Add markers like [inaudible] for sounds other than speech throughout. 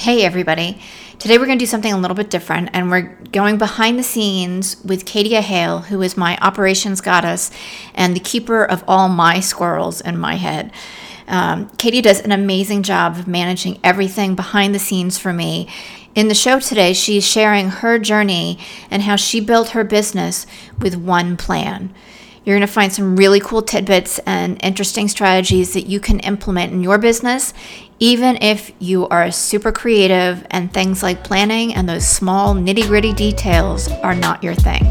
Hey, everybody. Today we're going to do something a little bit different, and we're going behind the scenes with Katia Hale, who is my operations goddess and the keeper of all my squirrels in my head. Um, Katie does an amazing job of managing everything behind the scenes for me. In the show today, she's sharing her journey and how she built her business with one plan. You're going to find some really cool tidbits and interesting strategies that you can implement in your business, even if you are super creative and things like planning and those small nitty gritty details are not your thing.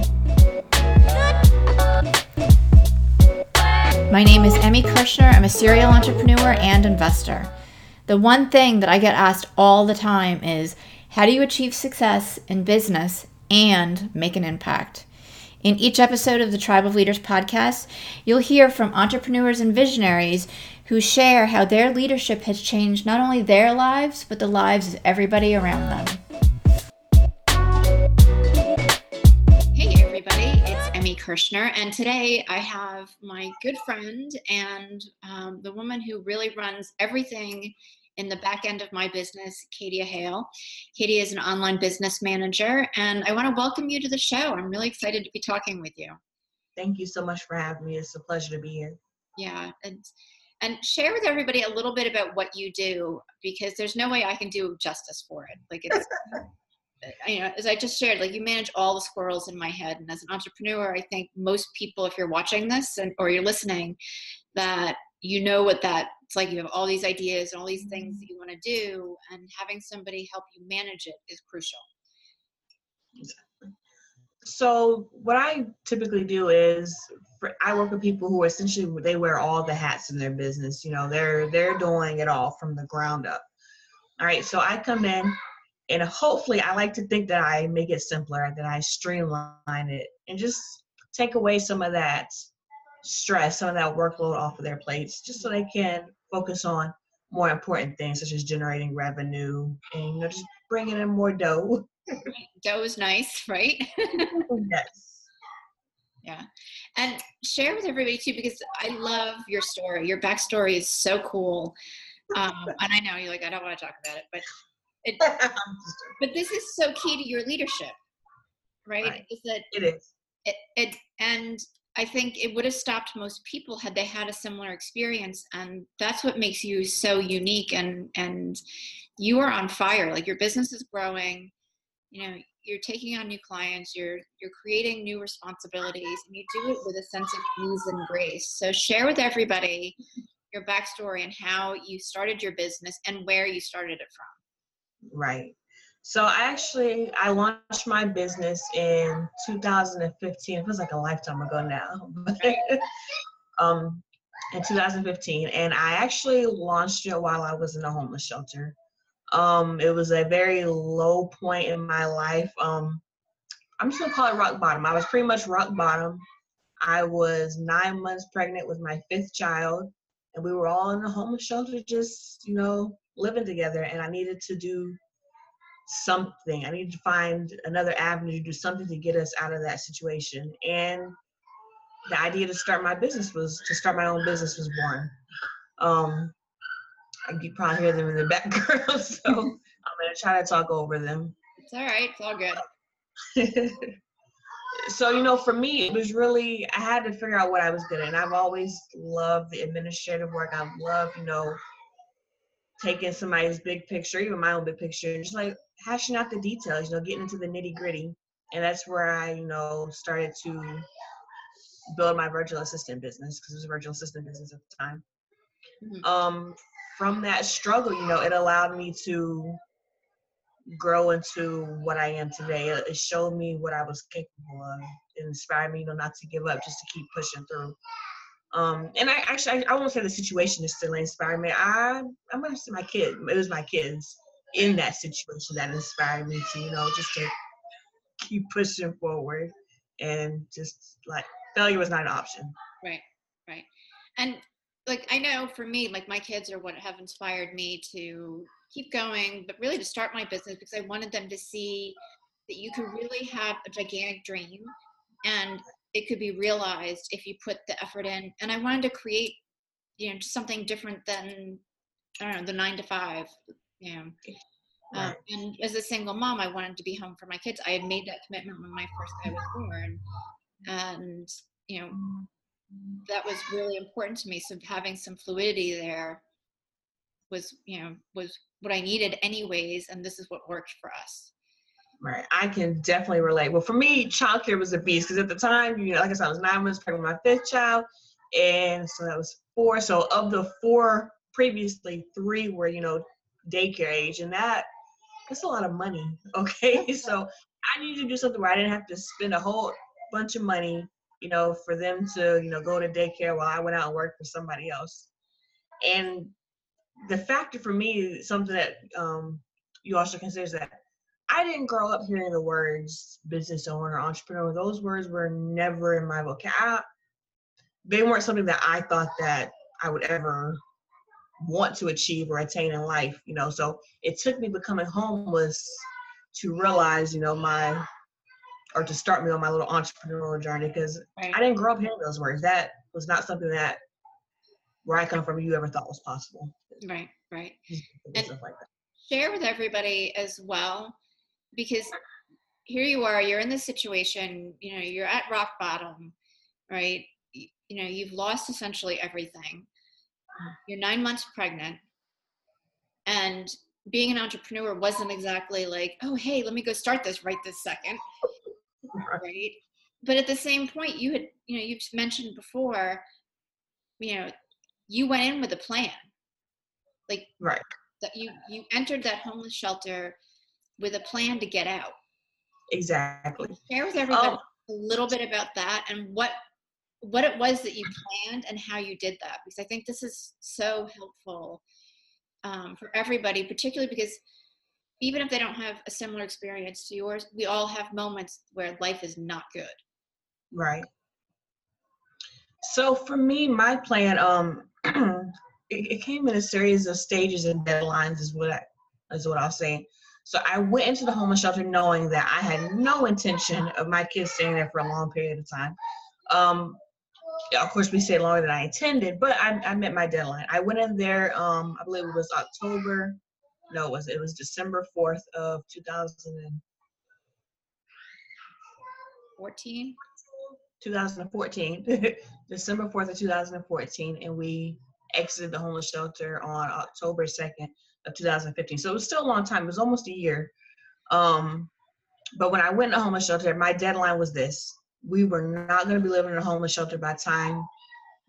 My name is Emmy Kirschner. I'm a serial entrepreneur and investor. The one thing that I get asked all the time is how do you achieve success in business and make an impact? In each episode of the Tribe of Leaders podcast, you'll hear from entrepreneurs and visionaries who share how their leadership has changed not only their lives, but the lives of everybody around them. Hey, everybody, it's Emmy Kirschner, and today I have my good friend and um, the woman who really runs everything in the back end of my business, Katia Hale. Katie is an online business manager, and I want to welcome you to the show. I'm really excited to be talking with you. Thank you so much for having me. It's a pleasure to be here. Yeah, and and share with everybody a little bit about what you do because there's no way I can do justice for it. Like it's [laughs] you know, as I just shared, like you manage all the squirrels in my head. And as an entrepreneur, I think most people, if you're watching this and or you're listening, that you know what that it's like you have all these ideas and all these things mm-hmm. that you want to do and having somebody help you manage it is crucial. So what i typically do is for, i work with people who essentially they wear all the hats in their business you know they're they're doing it all from the ground up. All right so i come in and hopefully i like to think that i make it simpler that i streamline it and just take away some of that stress, some of that workload off of their plates, just so they can focus on more important things such as generating revenue and you know just bringing in more dough. [laughs] dough is nice, [laughs] right? yes. Yeah, and share with everybody too because I love your story. Your backstory is so cool, um, [laughs] and I know you're like I don't want to talk about it, but it, but this is so key to your leadership, right? right. Is that it is. It, it and I think it would have stopped most people had they had a similar experience. And that's what makes you so unique and and you are on fire. Like your business is growing, you know, you're taking on new clients, you're you're creating new responsibilities, and you do it with a sense of ease and grace. So share with everybody your backstory and how you started your business and where you started it from. Right. So I actually I launched my business in 2015. It feels like a lifetime ago now. [laughs] um, in 2015, and I actually launched it while I was in a homeless shelter. Um, it was a very low point in my life. Um, I'm just gonna call it rock bottom. I was pretty much rock bottom. I was nine months pregnant with my fifth child, and we were all in a homeless shelter, just you know, living together. And I needed to do something. I need to find another avenue to do something to get us out of that situation. And the idea to start my business was to start my own business was born. Um, you probably hear them in the [laughs] background, so I'm gonna try to talk over them. It's all right. It's all good. [laughs] so you know, for me, it was really I had to figure out what I was good at. And I've always loved the administrative work. I've loved, you know, taking somebody's big picture, even my own big picture, just like hashing out the details, you know, getting into the nitty gritty. And that's where I, you know, started to build my virtual assistant business because it was a virtual assistant business at the time. Mm-hmm. Um, from that struggle, you know, it allowed me to grow into what I am today. It showed me what I was capable of. It inspired me, you know, not to give up, just to keep pushing through. Um, and I actually, I, I won't say the situation is still inspiring me. I, I'm gonna say my kid. It was my kids in that situation that inspired me to, you know, just to keep pushing forward and just like failure was not an option. Right, right. And like I know for me, like my kids are what have inspired me to keep going, but really to start my business because I wanted them to see that you could really have a gigantic dream and it could be realized if you put the effort in. And I wanted to create, you know, something different than I don't know, the nine to five, know. Um, and as a single mom, I wanted to be home for my kids. I had made that commitment when my first guy was born, and you know that was really important to me. So having some fluidity there was, you know, was what I needed anyways, and this is what worked for us. Right. I can definitely relate. Well, for me, childcare was a beast because at the time, you know, like I said, I was nine months pregnant with my fifth child. And so that was four. So of the four previously, three were, you know, daycare age. And that, that's a lot of money. [laughs] Okay. so I needed to do something where I didn't have to spend a whole bunch of money, you know, for them to, you know, go to daycare while I went out and worked for somebody else. And the factor for me, something that um, you also consider is that I didn't grow up hearing the words business owner, entrepreneur. Those words were never in my vocabulary. They weren't something that I thought that I would ever want to achieve or attain in life, you know. So it took me becoming homeless to realize, you know, my or to start me on my little entrepreneurial journey because right. I didn't grow up hearing those words. That was not something that where I come from you ever thought was possible. Right, right. And like share with everybody as well because here you are you're in this situation you know you're at rock bottom right you, you know you've lost essentially everything you're nine months pregnant and being an entrepreneur wasn't exactly like oh hey let me go start this right this second right but at the same point you had you know you've mentioned before you know you went in with a plan like right that you you entered that homeless shelter with a plan to get out. Exactly. Share with oh. everybody oh. a little bit about that and what what it was that you planned and how you did that because I think this is so helpful um, for everybody, particularly because even if they don't have a similar experience to yours, we all have moments where life is not good. Right. So for me, my plan, um, [clears throat] it, it, came in a series of stages and deadlines, is what I, is what I was saying. So I went into the homeless shelter knowing that I had no intention of my kids staying there for a long period of time. Um, of course, we stayed longer than I intended, but I, I met my deadline. I went in there, um, I believe it was October. No, it was it was December fourth of 2014. 2014, [laughs] December 4th of 2014, and we exited the homeless shelter on October 2nd of 2015. So it was still a long time. It was almost a year. Um, but when I went to homeless shelter, my deadline was this: we were not going to be living in a homeless shelter by time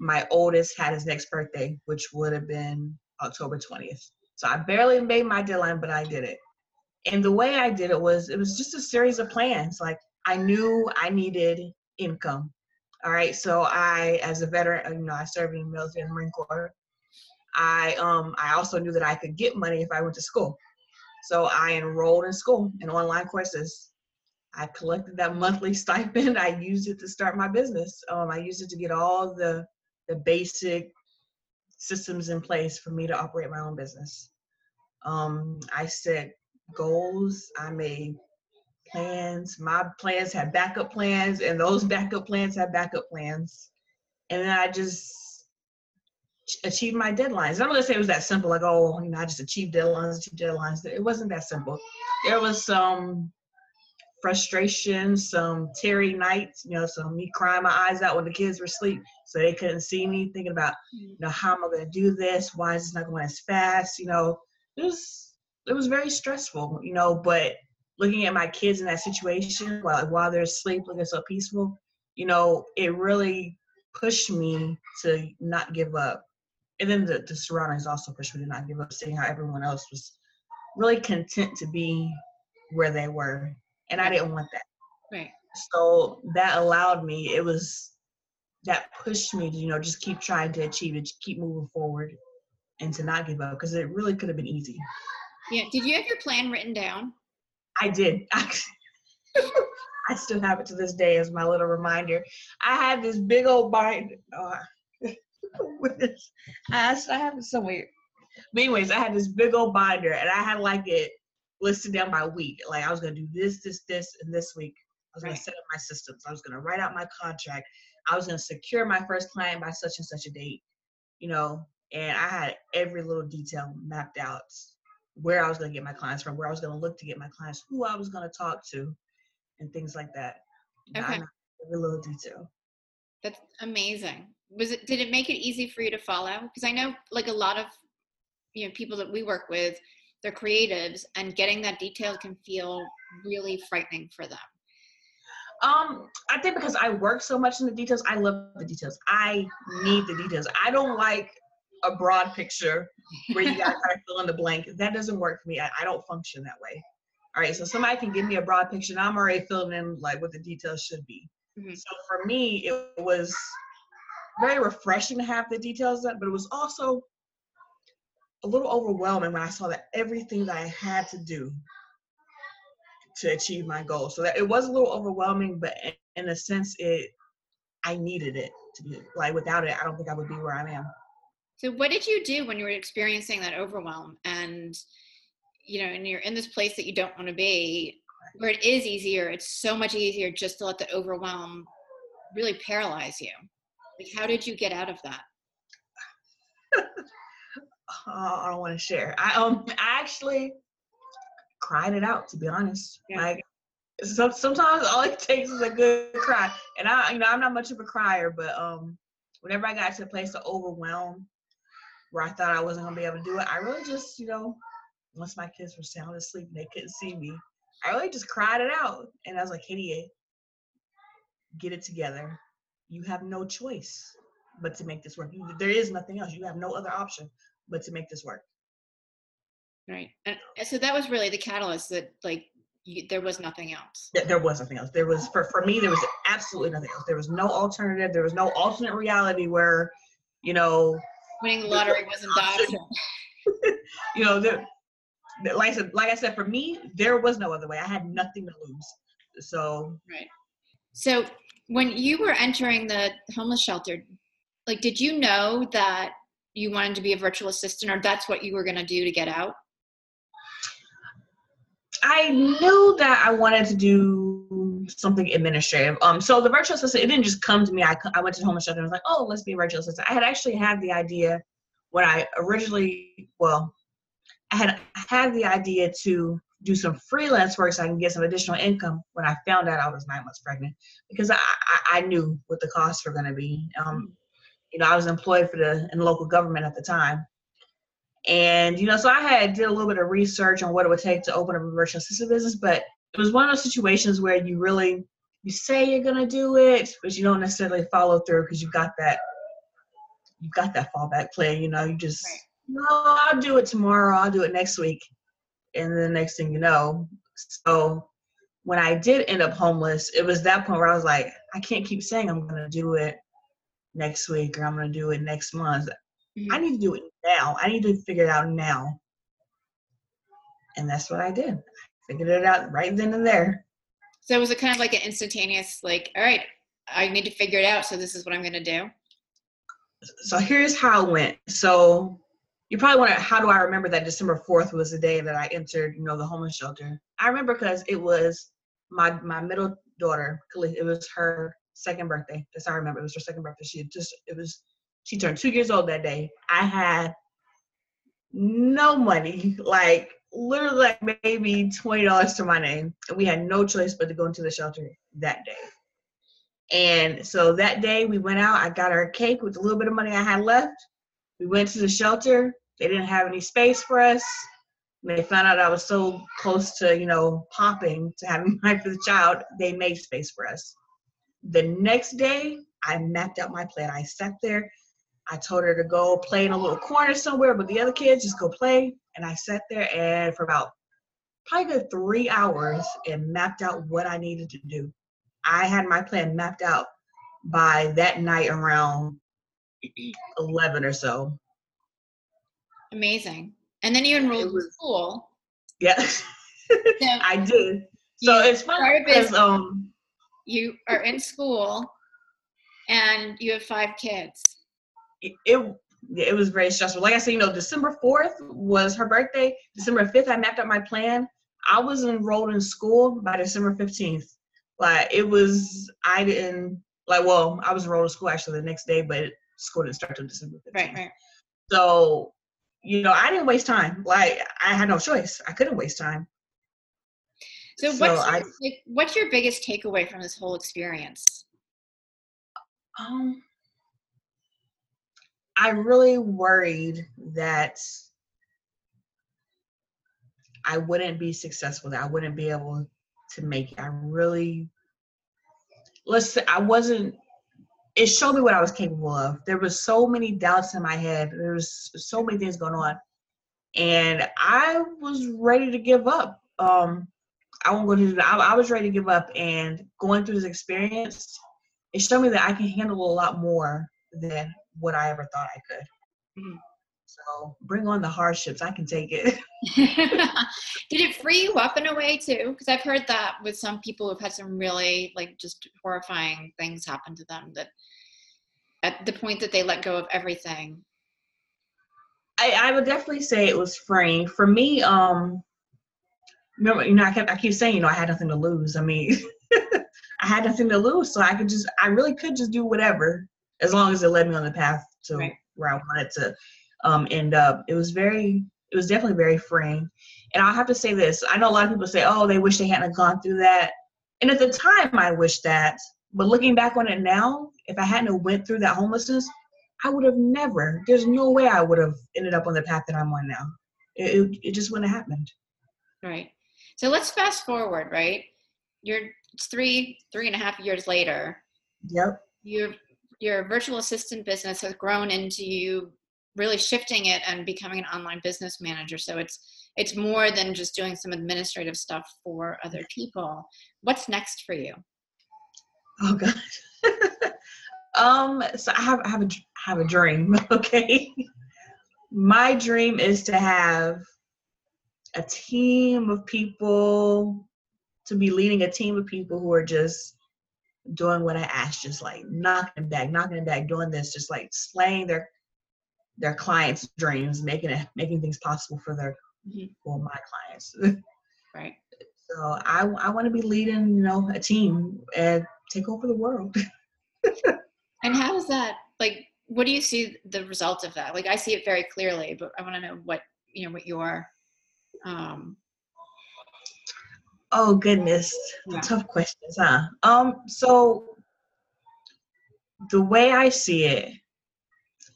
my oldest had his next birthday, which would have been October 20th. So I barely made my deadline, but I did it. And the way I did it was it was just a series of plans. Like I knew I needed income. All right. So I, as a veteran, you know, I served in the military and Marine Corps. I um I also knew that I could get money if I went to school. So I enrolled in school in online courses. I collected that monthly [laughs] stipend. I used it to start my business. Um, I used it to get all the the basic systems in place for me to operate my own business. Um, I set goals. I made plans. My plans had backup plans, and those backup plans had backup plans. And then I just achieved my deadlines. I'm not gonna say it was that simple, like, oh, you know, I just achieved deadlines, achieved deadlines. It wasn't that simple. There was some frustration, some teary nights, you know, some me crying my eyes out when the kids were asleep so they couldn't see me, thinking about, you know, how am I gonna do this? Why is this not going as fast? You know, it was it was very stressful, you know, but looking at my kids in that situation while while they're asleep, looking so peaceful, you know, it really pushed me to not give up and then the, the surroundings also pushed me to not give up, seeing how everyone else was really content to be where they were. And I didn't want that. Right. So that allowed me, it was that pushed me to, you know, just keep trying to achieve it, keep moving forward and to not give up because it really could have been easy. Yeah. Did you have your plan written down? I did. [laughs] I still have it to this day as my little reminder. I had this big old bind. Uh, [laughs] with this. I, I have it somewhere. But anyways, I had this big old binder and I had like it listed down by week. Like I was gonna do this, this, this, and this week. I was gonna set up my systems. I was gonna write out my contract. I was gonna secure my first client by such and such a date. You know, and I had every little detail mapped out. where I was going to get my clients from, where I was going to look to get my clients, who I was going to talk to, and things like that. Okay. Every little detail. That's amazing. Was it? Did it make it easy for you to follow? Because I know, like a lot of you know people that we work with, they're creatives, and getting that detail can feel really frightening for them. Um, I think because I work so much in the details, I love the details. I need the details. I don't like a broad picture where you gotta [laughs] fill in the blank. That doesn't work for me. I, I don't function that way. All right, so somebody can give me a broad picture, and I'm already filling in like what the details should be. Mm-hmm. So for me, it was very refreshing to have the details done but it was also a little overwhelming when I saw that everything that I had to do to achieve my goal. So that it was a little overwhelming, but in a sense, it I needed it to be like without it, I don't think I would be where I am. So what did you do when you were experiencing that overwhelm and you know, and you're in this place that you don't want to be, where it is easier, it's so much easier just to let the overwhelm really paralyze you. Like how did you get out of that? Uh, I don't want to share. I um I actually cried it out to be honest. Yeah. Like so, sometimes all it takes is a good cry. And I you know I'm not much of a crier, but um whenever I got to a place of overwhelm where I thought I wasn't gonna be able to do it, I really just, you know, once my kids were sound asleep and they couldn't see me, I really just cried it out. And I was like, Katie, get it together. You have no choice but to make this work. You, there is nothing else. You have no other option but to make this work. Right. And so that was really the catalyst that like you, there was nothing else. Yeah, there was nothing else. There was for for me there was absolutely nothing else. There was no alternative. There was no alternate reality where, you know, winning the lottery [laughs] wasn't the option. [laughs] you know, there, like I said, like I said, for me, there was no other way. I had nothing to lose. So right. So when you were entering the homeless shelter, like, did you know that you wanted to be a virtual assistant, or that's what you were going to do to get out? I knew that I wanted to do something administrative. Um, so the virtual assistant, it didn't just come to me. I, I went to homeless shelter and was like, oh, let's be a virtual assistant. I had actually had the idea when I originally, well, I had had the idea to do some freelance work so I can get some additional income when I found out I was nine months pregnant because I, I, I knew what the costs were going to be. Um, you know, I was employed for the in local government at the time. And, you know, so I had did a little bit of research on what it would take to open a virtual assistant business, but it was one of those situations where you really you say you're gonna do it, but you don't necessarily follow through because you've got that you've got that fallback plan, you know, you just right no, I'll do it tomorrow. I'll do it next week. And the next thing you know, so when I did end up homeless, it was that point where I was like, I can't keep saying I'm going to do it next week or I'm going to do it next month. Mm-hmm. I need to do it now. I need to figure it out now. And that's what I did. I figured it out right then and there. So was it kind of like an instantaneous, like, all right, I need to figure it out. So this is what I'm going to do? So here's how it went. So you probably wonder how do I remember that December 4th was the day that I entered, you know, the homeless shelter. I remember because it was my my middle daughter, it was her second birthday. That's how I remember. It was her second birthday. She just it was she turned two years old that day. I had no money, like literally like maybe twenty dollars to my name. And we had no choice but to go into the shelter that day. And so that day we went out, I got her a cake with a little bit of money I had left. We went to the shelter they didn't have any space for us. When they found out I was so close to, you know, popping to having [laughs] my for the child, they made space for us. The next day, I mapped out my plan. I sat there. I told her to go play in a little corner somewhere with the other kids, just go play. And I sat there and for about probably good three hours and mapped out what I needed to do. I had my plan mapped out by that night around 11 or so. Amazing. And then you enrolled was, in school. Yeah, [laughs] so I did. So it's funny because um, you are in school and you have five kids. It, it it was very stressful. Like I said, you know, December 4th was her birthday. December 5th, I mapped out my plan. I was enrolled in school by December 15th. Like it was, I didn't like. Well, I was enrolled in school actually the next day, but school didn't start till December 15th. Right, right. So you know, I didn't waste time. Like I had no choice. I couldn't waste time. So, so what's, I, your, like, what's your biggest takeaway from this whole experience? Um, I really worried that I wouldn't be successful, that I wouldn't be able to make it. I really, let's say, I wasn't, it showed me what I was capable of. There was so many doubts in my head. There was so many things going on. And I was ready to give up. Um, I won't go to, I, I was ready to give up. And going through this experience, it showed me that I can handle a lot more than what I ever thought I could. Mm-hmm. So bring on the hardships. I can take it. [laughs] [laughs] Did it free you up in a way too? Because I've heard that with some people who've had some really like just horrifying things happen to them that at the point that they let go of everything. I, I would definitely say it was freeing. For me, um remember, you know, I kept I keep saying, you know, I had nothing to lose. I mean [laughs] I had nothing to lose, so I could just I really could just do whatever as long as it led me on the path to right. where I wanted to um, end up. It was very, it was definitely very freeing. And I'll have to say this: I know a lot of people say, "Oh, they wish they hadn't gone through that," and at the time, I wish that. But looking back on it now, if I hadn't went through that homelessness, I would have never. There's no way I would have ended up on the path that I'm on now. It, it, it just wouldn't have happened. Right. So let's fast forward. Right. You're it's three, three and a half years later. Yep. You're your virtual assistant business has grown into you really shifting it and becoming an online business manager so it's it's more than just doing some administrative stuff for other people what's next for you oh god [laughs] um so i have I have a have a dream [laughs] okay my dream is to have a team of people to be leading a team of people who are just doing what I asked, just like knocking back, knocking back, doing this, just like slaying their their clients' dreams, making it making things possible for their mm-hmm. for my clients. [laughs] right. So I I want to be leading, you know, a team and take over the world. [laughs] and how does that like what do you see the result of that? Like I see it very clearly, but I want to know what you know what your um Oh goodness, yeah. tough questions, huh? Um, so the way I see it,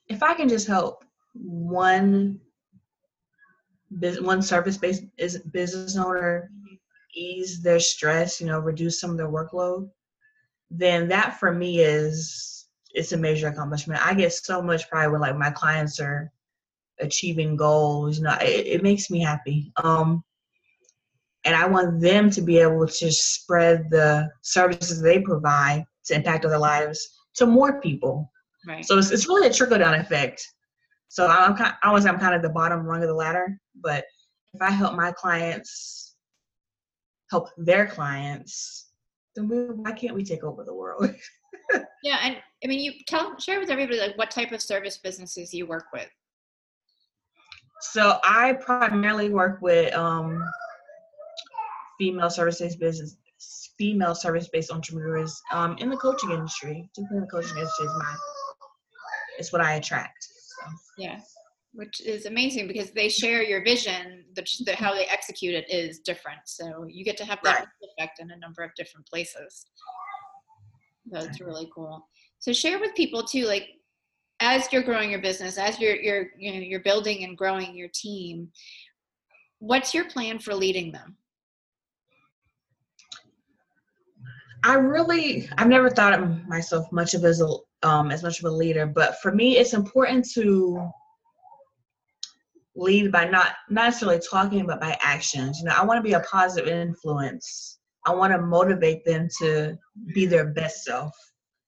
if I can just help one one service based business owner ease their stress, you know, reduce some of their workload, then that for me is it's a major accomplishment. I get so much pride when like my clients are achieving goals. You know, it, it makes me happy. Um, and I want them to be able to spread the services they provide to impact other lives to more people. Right. So it's, it's really a trickle down effect. So I'm kind, I was I'm kind of the bottom rung of the ladder, but if I help my clients help their clients, then we, why can't we take over the world? [laughs] yeah, and I mean, you tell share with everybody like what type of service businesses you work with. So I primarily work with um, female service-based business, female service-based entrepreneurs um, in the coaching industry. In the coaching industry is my, it's what I attract. So. Yeah, which is amazing because they share your vision. The, the how they execute it is different, so you get to have that right. effect in a number of different places. That's really cool. So share with people too, like as you're growing your business, as you're you're you know you're building and growing your team. What's your plan for leading them? I really, I've never thought of myself much of as a um, as much of a leader, but for me, it's important to lead by not not necessarily talking, but by actions. You know, I want to be a positive influence. I want to motivate them to be their best self.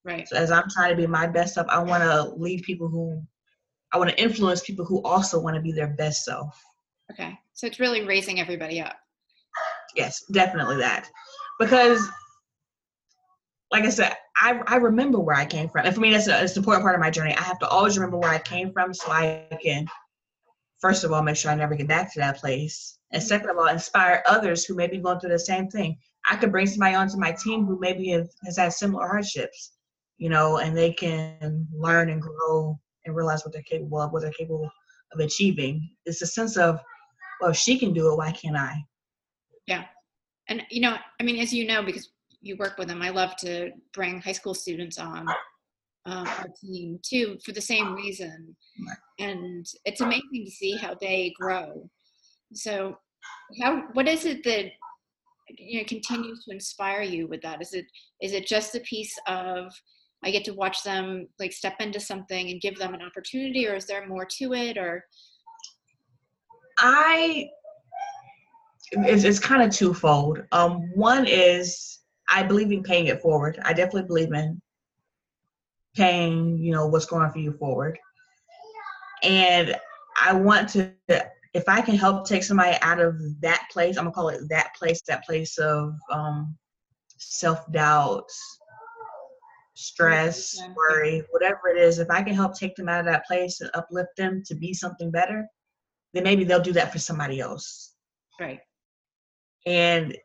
Right. So as I'm trying to be my best self, I want to lead people who, I want to influence people who also want to be their best self. Okay. So it's really raising everybody up. Yes, definitely that. Because like I said, I, I remember where I came from. And for me, that's, a, that's an important part of my journey. I have to always remember where I came from so I can, first of all, make sure I never get back to that place. And mm-hmm. second of all, inspire others who may be going through the same thing. I could bring somebody onto my team who maybe have, has had similar hardships, you know, and they can learn and grow and realize what they're capable of, what they're capable of achieving. It's a sense of, well, if she can do it, why can't I? Yeah. And, you know, I mean, as you know, because you work with them, I love to bring high school students on um, our team too for the same reason. And it's amazing to see how they grow. So, how what is it that you know continues to inspire you with that? Is it is it just a piece of I get to watch them like step into something and give them an opportunity, or is there more to it? Or I it's, it's kind of twofold. Um, one is I believe in paying it forward. I definitely believe in paying, you know, what's going on for you forward. And I want to, if I can help take somebody out of that place, I'm gonna call it that place, that place of um, self doubt, stress, worry, whatever it is. If I can help take them out of that place and uplift them to be something better, then maybe they'll do that for somebody else. Right. And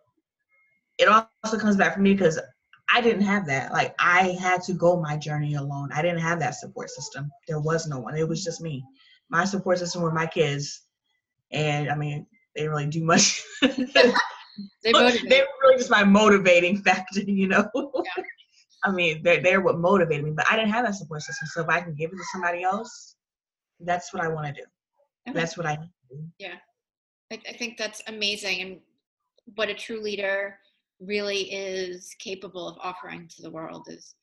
it also comes back for me because I didn't have that. Like I had to go my journey alone. I didn't have that support system. There was no one. It was just me. My support system were my kids, and I mean they didn't really do much. [laughs] they, they were really just my motivating factor, you know. Yeah. I mean, they're they're what motivated me, but I didn't have that support system. So if I can give it to somebody else, that's what I want to do. Okay. That's what I. Do. Yeah, I, I think that's amazing, and what a true leader really is capable of offering to the world is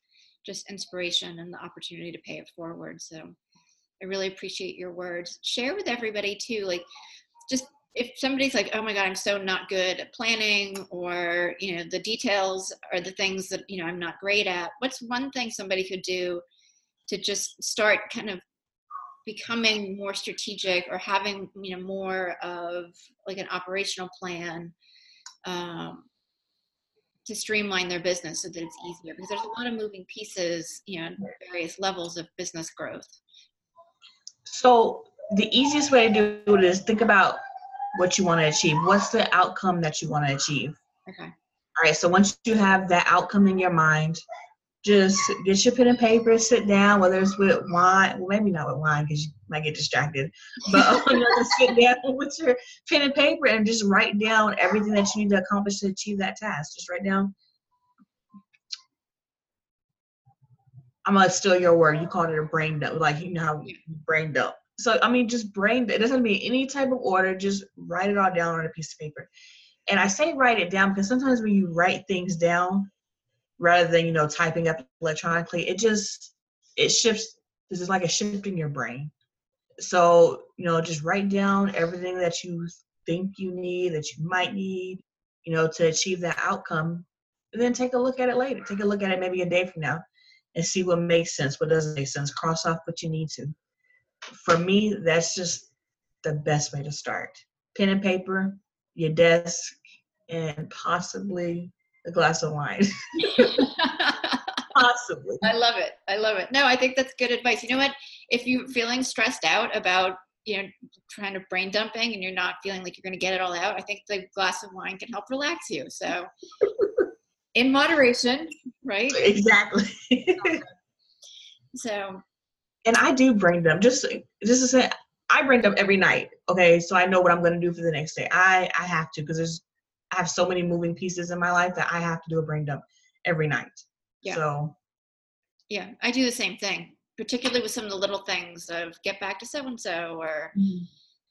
just inspiration and the opportunity to pay it forward. So I really appreciate your words. Share with everybody too, like just if somebody's like, oh my God, I'm so not good at planning or, you know, the details are the things that, you know, I'm not great at. What's one thing somebody could do to just start kind of becoming more strategic or having, you know, more of like an operational plan um, to streamline their business so that it's easier because there's a lot of moving pieces you know various levels of business growth so the easiest way to do it is think about what you want to achieve what's the outcome that you want to achieve okay all right so once you have that outcome in your mind just get your pen and paper, sit down, whether it's with wine, well, maybe not with wine because you might get distracted, but [laughs] you know, just sit down [laughs] with your pen and paper and just write down everything that you need to accomplish to achieve that task. Just write down. I'm gonna steal your word. You called it a brain dump, like you know how brain dump. So I mean, just brain. It doesn't mean any type of order. Just write it all down on a piece of paper. And I say write it down because sometimes when you write things down, rather than you know typing up electronically it just it shifts this is like a shift in your brain so you know just write down everything that you think you need that you might need you know to achieve that outcome and then take a look at it later take a look at it maybe a day from now and see what makes sense what doesn't make sense cross off what you need to for me that's just the best way to start pen and paper your desk and possibly a glass of wine. [laughs] Possibly. I love it. I love it. No, I think that's good advice. You know what? If you're feeling stressed out about, you know, trying to brain dumping and you're not feeling like you're going to get it all out, I think the glass of wine can help relax you. So, [laughs] in moderation, right? Exactly. [laughs] so, and I do brain dump. Just, just to say, I brain dump every night. Okay, so I know what I'm going to do for the next day. I I have to because there's I have so many moving pieces in my life that I have to do a brain dump every night. Yeah. So yeah, I do the same thing, particularly with some of the little things of get back to so and so or mm-hmm.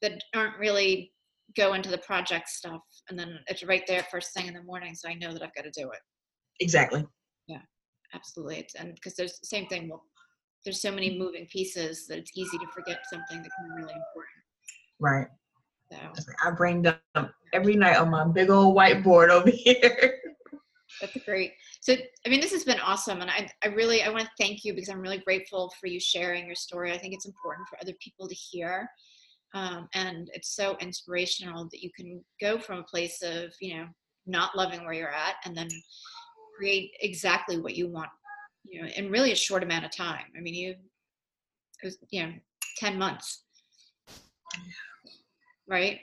that aren't really go into the project stuff and then it's right there first thing in the morning so I know that I've got to do it. Exactly. Yeah. Absolutely. It's, and because there's the same thing well there's so many moving pieces that it's easy to forget something that can be really important. Right. So I brain dump every night on my big old whiteboard over [laughs] here. That's great. So, I mean, this has been awesome. And I, I really, I want to thank you because I'm really grateful for you sharing your story. I think it's important for other people to hear. Um, and it's so inspirational that you can go from a place of, you know, not loving where you're at and then create exactly what you want, you know, in really a short amount of time. I mean, you, it was, you know, 10 months right?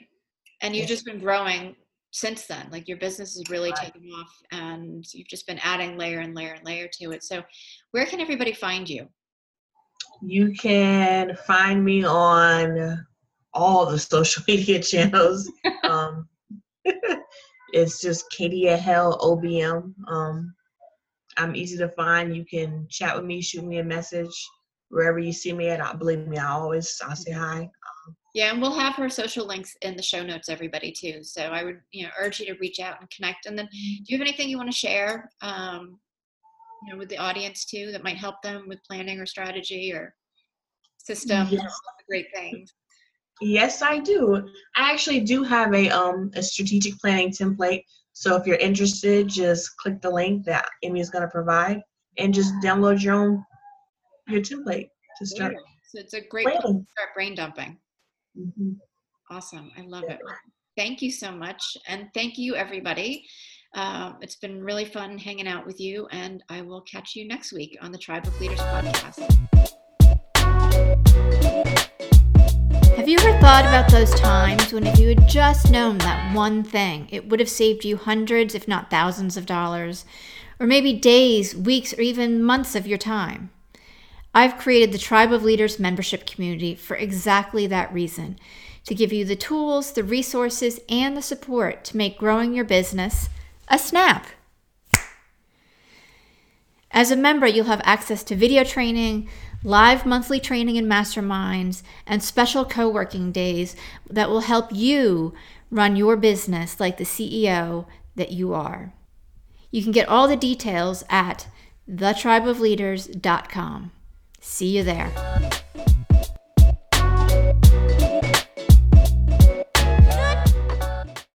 And you've just been growing since then. Like your business has really right. taken off and you've just been adding layer and layer and layer to it. So, where can everybody find you? You can find me on all the social [laughs] media channels. [laughs] um, [laughs] it's just Katia Hale OBM. Um, I'm easy to find. You can chat with me, shoot me a message wherever you see me at. I believe me, I always I'll say hi. Yeah, and we'll have her social links in the show notes, everybody too. So I would, you know, urge you to reach out and connect. And then, do you have anything you want to share, um, you know, with the audience too that might help them with planning or strategy or system? Yes. great things. Yes, I do. I actually do have a um a strategic planning template. So if you're interested, just click the link that Amy is going to provide and just download your own your template to start. So it's a great place to start brain dumping. Mm-hmm. Awesome. I love it. Thank you so much. And thank you, everybody. Uh, it's been really fun hanging out with you, and I will catch you next week on the Tribe of Leaders podcast. Ever thought about those times when, if you had just known that one thing, it would have saved you hundreds, if not thousands, of dollars, or maybe days, weeks, or even months of your time? I've created the Tribe of Leaders membership community for exactly that reason to give you the tools, the resources, and the support to make growing your business a snap. As a member, you'll have access to video training, live monthly training and masterminds, and special co working days that will help you run your business like the CEO that you are. You can get all the details at thetribeofleaders.com. See you there.